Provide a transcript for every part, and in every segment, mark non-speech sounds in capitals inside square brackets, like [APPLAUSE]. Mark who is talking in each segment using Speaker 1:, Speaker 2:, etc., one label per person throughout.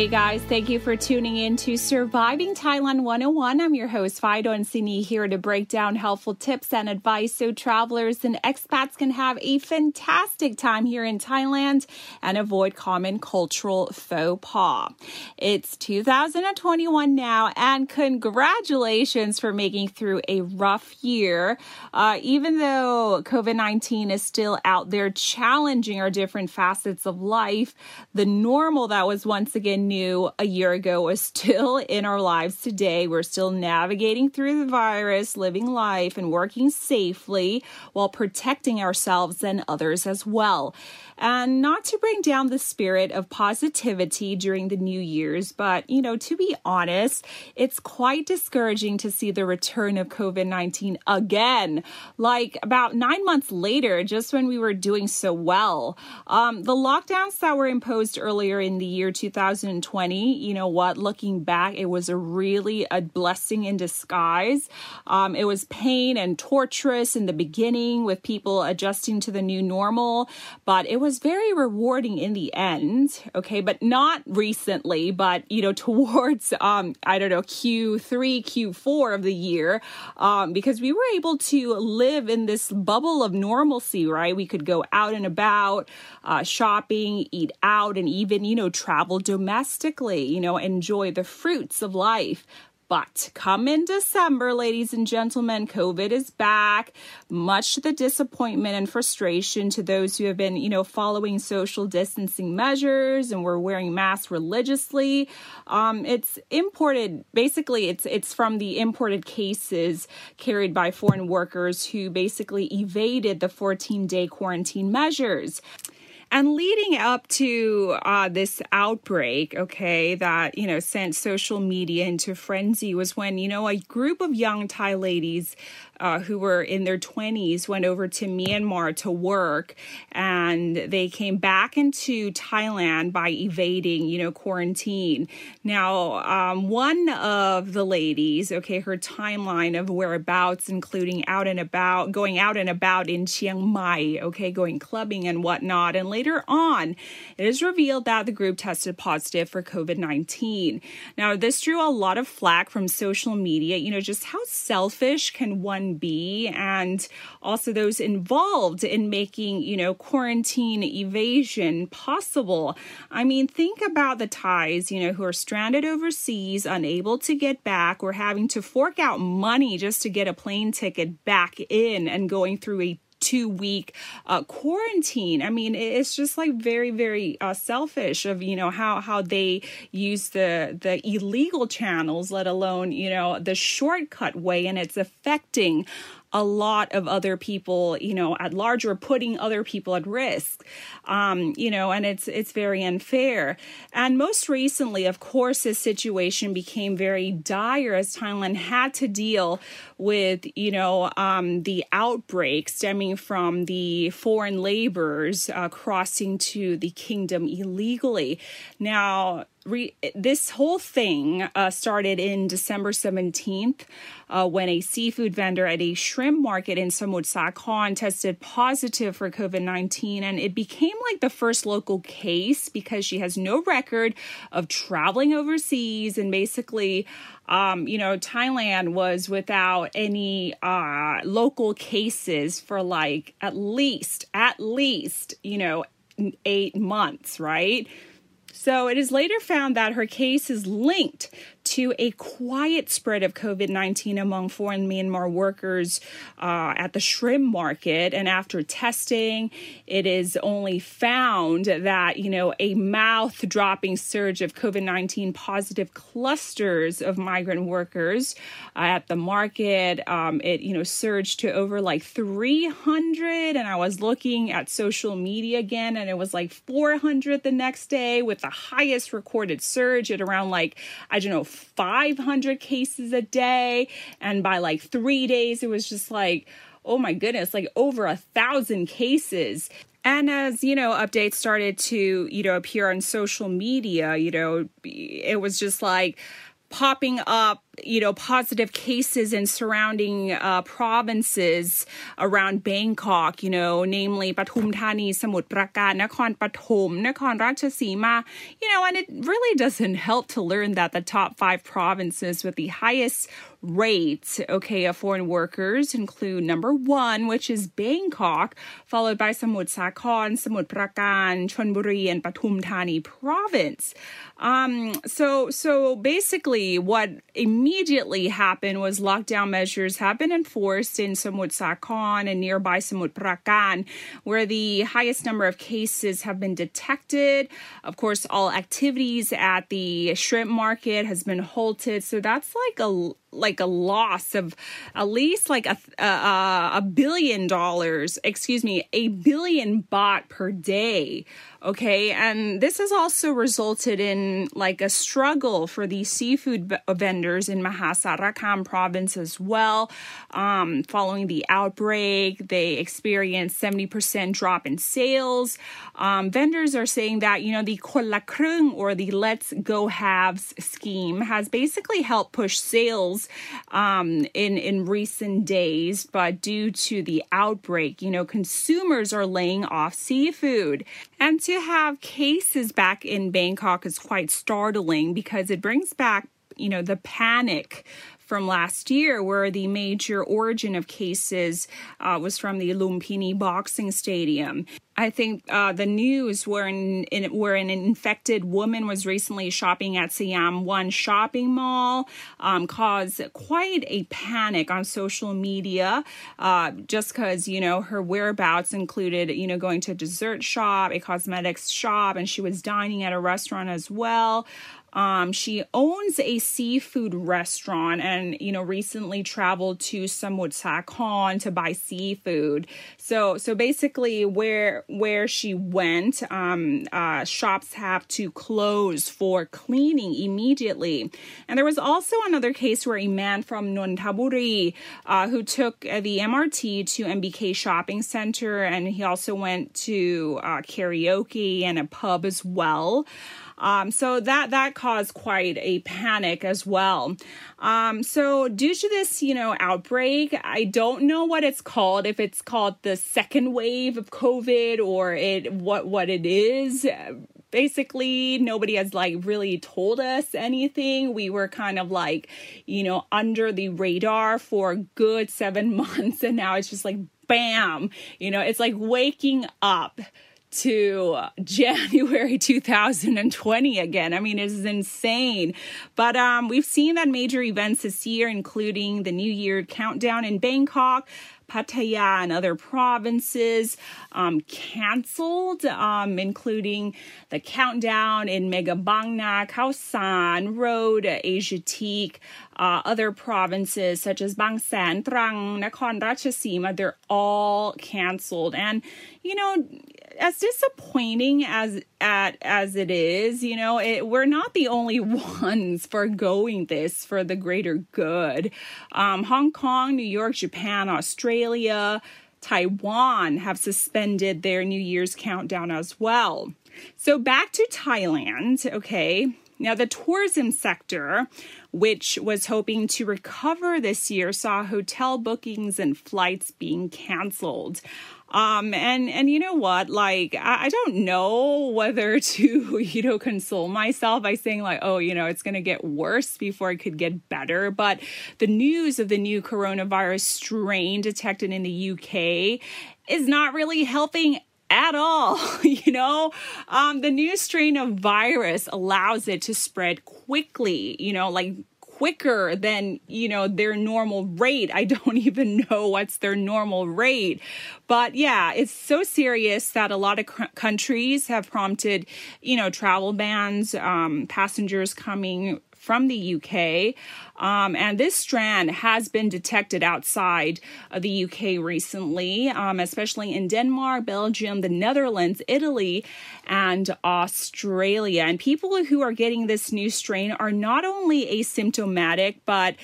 Speaker 1: Hey guys, thank you for tuning in to Surviving Thailand 101. I'm your host, Fido and Sini, here to break down helpful tips and advice so travelers and expats can have a fantastic time here in Thailand and avoid common cultural faux pas. It's 2021 now, and congratulations for making through a rough year. Uh, even though COVID 19 is still out there challenging our different facets of life, the normal that was once again knew a year ago was [LAUGHS] still in our lives today. We're still navigating through the virus, living life, and working safely while protecting ourselves and others as well. And not to bring down the spirit of positivity during the New Year's, but, you know, to be honest, it's quite discouraging to see the return of COVID 19 again. Like about nine months later, just when we were doing so well. Um, the lockdowns that were imposed earlier in the year 2020, you know what, looking back, it was a really a blessing in disguise. Um, it was pain and torturous in the beginning with people adjusting to the new normal, but it was very rewarding in the end, okay, but not recently, but you know, [LAUGHS] towards um, I don't know, Q3, Q4 of the year, um, because we were able to live in this bubble of normalcy, right? We could go out and about, uh, shopping, eat out, and even, you know, travel domestically, you know, enjoy the fruits of life. But come in December, ladies and gentlemen, COVID is back. Much to the disappointment and frustration to those who have been, you know, following social distancing measures and were wearing masks religiously. Um, it's imported. Basically, it's it's from the imported cases carried by foreign workers who basically evaded the 14 day quarantine measures. And leading up to uh, this outbreak, okay, that, you know, sent social media into frenzy was when, you know, a group of young Thai ladies uh, who were in their 20s went over to Myanmar to work and they came back into Thailand by evading, you know, quarantine. Now, um, one of the ladies, okay, her timeline of whereabouts, including out and about, going out and about in Chiang Mai, okay, going clubbing and whatnot. And later on, it is revealed that the group tested positive for COVID 19. Now, this drew a lot of flack from social media, you know, just how selfish can one be and also those involved in making, you know, quarantine evasion possible. I mean, think about the Thais, you know, who are stranded overseas, unable to get back, or having to fork out money just to get a plane ticket back in and going through a two week uh, quarantine. I mean, it's just like very, very uh, selfish of you know how how they use the the illegal channels, let alone you know the shortcut way, and it's affecting a lot of other people, you know, at large or putting other people at risk. Um, you know, and it's it's very unfair. And most recently, of course, this situation became very dire as Thailand had to deal with, you know, um, the outbreak stemming from the foreign laborers uh, crossing to the kingdom illegally. Now, re- this whole thing uh, started in December 17th uh, when a seafood vendor at a shrimp market in Samut Sakhon tested positive for COVID 19. And it became like the first local case because she has no record of traveling overseas and basically. Um, you know, Thailand was without any uh, local cases for like at least, at least, you know, eight months, right? So it is later found that her case is linked to a quiet spread of COVID 19 among foreign Myanmar workers uh, at the shrimp market. And after testing, it is only found that, you know, a mouth dropping surge of COVID 19 positive clusters of migrant workers uh, at the market. Um, it, you know, surged to over like 300. And I was looking at social media again, and it was like 400 the next day with the highest recorded surge at around like, I don't know, 500 cases a day. And by like three days, it was just like, oh my goodness, like over a thousand cases. And as, you know, updates started to, you know, appear on social media, you know, it was just like popping up you know, positive cases in surrounding uh, provinces around Bangkok, you know, namely Pathum Thani, Samut Prakan, Nakhon Pathom, Nakhon Ratchasima, you know, and it really doesn't help to learn that the top five provinces with the highest rates, okay, of foreign workers include number one, which is Bangkok, followed by Samut Sakhon, Samut Prakan, Chonburi, and Pathum Thani province. Um, so, so basically, what immediately immediately happened was lockdown measures have been enforced in Samut Sakhon and nearby Samut Prakan, where the highest number of cases have been detected. Of course, all activities at the shrimp market has been halted. So that's like a like a loss of at least like a, a, a billion dollars, excuse me, a billion baht per day. Okay. And this has also resulted in like a struggle for the seafood vendors in Mahasarakham province as well. Um, following the outbreak, they experienced 70% drop in sales. Um, vendors are saying that, you know, the Kolakrung or the Let's Go Halves scheme has basically helped push sales um, in in recent days, but due to the outbreak, you know, consumers are laying off seafood, and to have cases back in Bangkok is quite startling because it brings back you know the panic from last year, where the major origin of cases uh, was from the Lumpini Boxing Stadium. I think uh, the news where, in, in, where an infected woman was recently shopping at Siam One shopping mall um, caused quite a panic on social media uh, just because, you know, her whereabouts included, you know, going to a dessert shop, a cosmetics shop, and she was dining at a restaurant as well. Um, she owns a seafood restaurant and, you know, recently traveled to Samut Sakhon to buy seafood. So, so basically where, where she went, um, uh, shops have to close for cleaning immediately. And there was also another case where a man from Nonthaburi, uh, who took the MRT to MBK shopping center and he also went to, uh, karaoke and a pub as well. Um, so that that caused quite a panic as well. Um, so due to this, you know, outbreak, I don't know what it's called. If it's called the second wave of COVID or it what what it is basically nobody has like really told us anything we were kind of like you know under the radar for a good seven [LAUGHS] months and now it's just like bam you know it's like waking up to [LAUGHS] January 2020 again. I mean, it is insane. But um, we've seen that major events this year, including the New Year countdown in Bangkok, Pattaya and other provinces um, canceled, um, including the countdown in Megabangna, Khao San Road, Asiatique, uh, other provinces such as Bang San, Trang, Nakhon Ratchasima, they're all canceled. And, you know, as disappointing as at as it is, you know, it, we're not the only [LAUGHS] ones for going this for the greater good. Um, Hong Kong, New York, Japan, Australia, Taiwan have suspended their New Year's countdown as well. So back to Thailand, okay. Now, the tourism sector, which was hoping to recover this year, saw hotel bookings and flights being canceled. Um, and, and you know what? Like, I, I don't know whether [LAUGHS] to, you know, console myself by saying like, oh, you know, it's going to get worse before it could get better. But the news of the new coronavirus strain detected in the UK is not really helping at all. [LAUGHS] you know, um, the new strain of virus allows it to spread quickly, you know, like quicker than, you know, their normal rate. I [LAUGHS] don't even know what's their normal rate. But yeah, it's so serious that a lot of c- countries have prompted, you know, travel bans, um, passengers coming from the UK. Um, and this strand has been detected outside of the UK recently, um, especially in Denmark, Belgium, the Netherlands, Italy, and Australia. And people who are getting this new strain are not only asymptomatic, but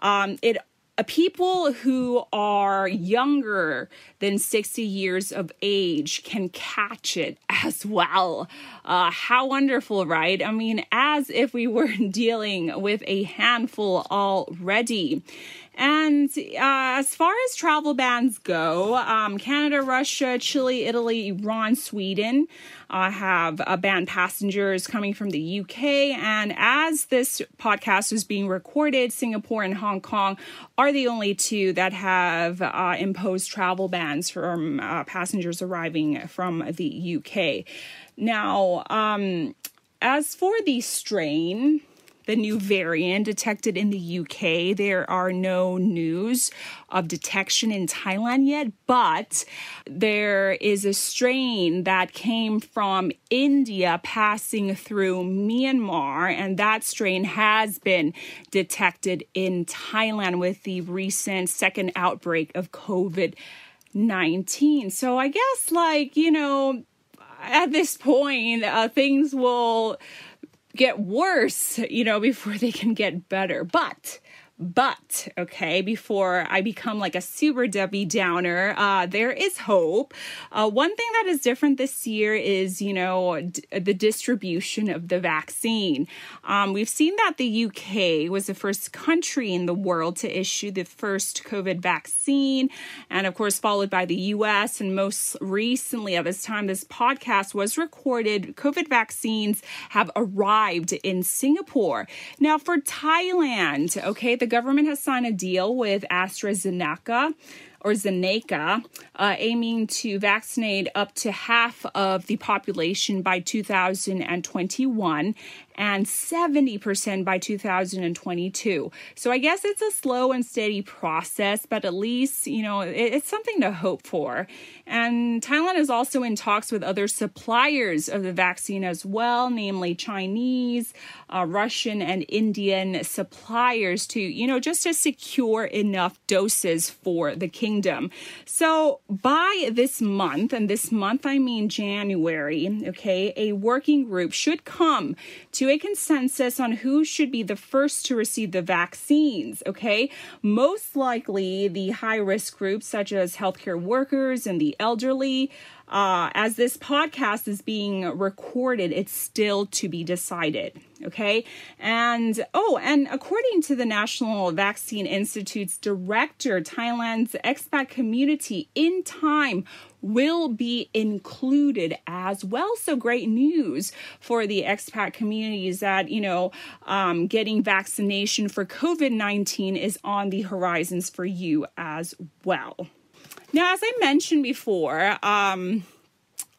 Speaker 1: um, it people who are younger than 60 years of age can catch it [LAUGHS] as well. Uh, how wonderful, right? I mean, as if we were [LAUGHS] dealing with a handful already. And uh, as far as travel bans go, um, Canada, Russia, Chile, Italy, Iran, Sweden uh, have uh, banned passengers coming from the UK. And as this podcast is being recorded, Singapore and Hong Kong are the only two that have uh, imposed travel bans from uh, passengers arriving from the UK. Now, um, as for the strain, the new variant detected in the UK. There are no news of detection in Thailand yet, but there is a strain that came from India passing through Myanmar, and that strain has been detected in Thailand with the recent second outbreak of COVID 19. So I guess, like, you know, at this point, uh, things will get worse, [LAUGHS] you know, before they can get better. But but, okay, before I become like a super Debbie Downer, uh, there is hope. Uh, one thing that is different this year is, you know, d- the distribution of the vaccine. Um, we've seen that the UK was the first country in the world to issue the first COVID vaccine, and of course, followed by the US. And most recently, at this time this podcast was recorded, COVID vaccines have arrived in Singapore. Now, for Thailand, okay, the government has signed a deal with AstraZeneca or Zeneca, uh, aiming to vaccinate up to half of the population by 2021 and 70% by 2022. So I guess it's a slow and steady process, but at least, you know, it, it's something to hope for. And Thailand is also in talks with other suppliers of the vaccine as well, namely Chinese, uh, Russian, and Indian suppliers to, you know, just to secure enough doses for the kingdom. So by this month, and this month I mean January, okay, a working group should come to a consensus on who should be the first to receive the vaccines, okay? Most likely the high risk groups, such as healthcare workers and the elderly. Uh, as this podcast is being recorded, it's still to be decided. Okay. And oh, and according to the National Vaccine Institute's director, Thailand's expat community in time will be included as well. So great news for the expat communities that, you know, um, getting vaccination for COVID 19 is on the horizons for you as well. Now, as I mentioned before, um,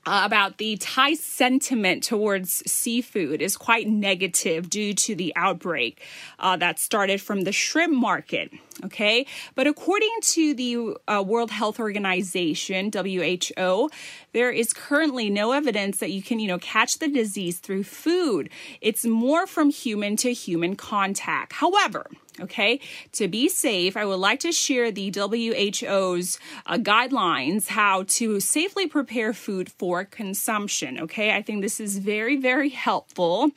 Speaker 1: uh, about the Thai sentiment towards seafood is quite negative due to the outbreak uh, that started from the shrimp market. Okay, but according to the uh, World Health Organization (WHO), there is currently no evidence that you can, you know, catch the disease through food. It's more from human to human contact. However, Okay, to be safe, I would like to share the WHO's uh, guidelines how to safely prepare food for consumption. Okay, I think this is very, very helpful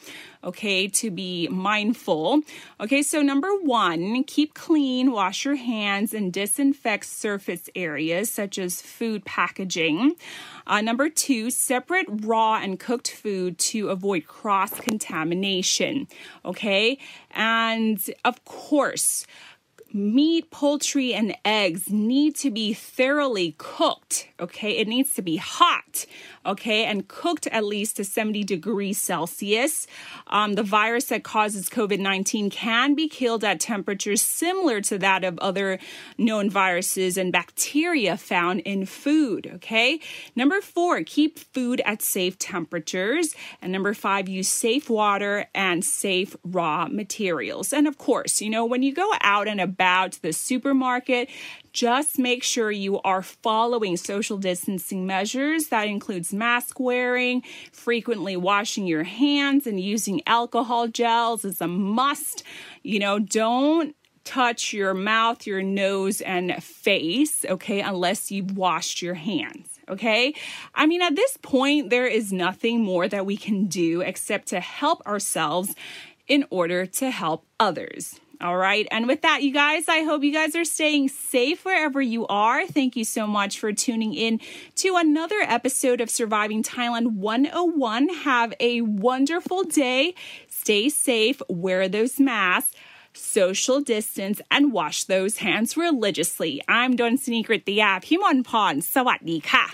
Speaker 1: okay, to be mindful. Okay, so number one, keep clean, wash your hands, and disinfect surface areas such as food packaging. Uh, number two, separate raw and cooked food to avoid cross contamination. Okay, and of course, meat, poultry, and eggs need to be thoroughly cooked. Okay, it needs to be hot okay, and cooked at least to 70 degrees Celsius. Um, the virus that causes COVID 19 can be killed at temperatures similar to that of other known viruses and bacteria found in food, okay? Number four, keep food at safe temperatures. And number five, use safe water and safe raw materials. And of course, you know, when you go out and about, to the supermarket, just make sure you are following social distancing measures. That includes mask wearing, frequently washing your hands, and using alcohol gels is a must. You know, don't touch your mouth, your nose, and face, okay, unless you've washed your hands. Okay. I mean, at this point, there is nothing more that we can do except to help ourselves in order to help others. All right. And with that, you guys, I hope you guys are staying safe wherever you are. Thank you so much for tuning in to another episode of Surviving Thailand 101. Have a wonderful day. Stay safe. Wear those masks social distance, and wash those hands religiously. I'm Don Sinikrit the app. Himon Pon. Sawadee ka.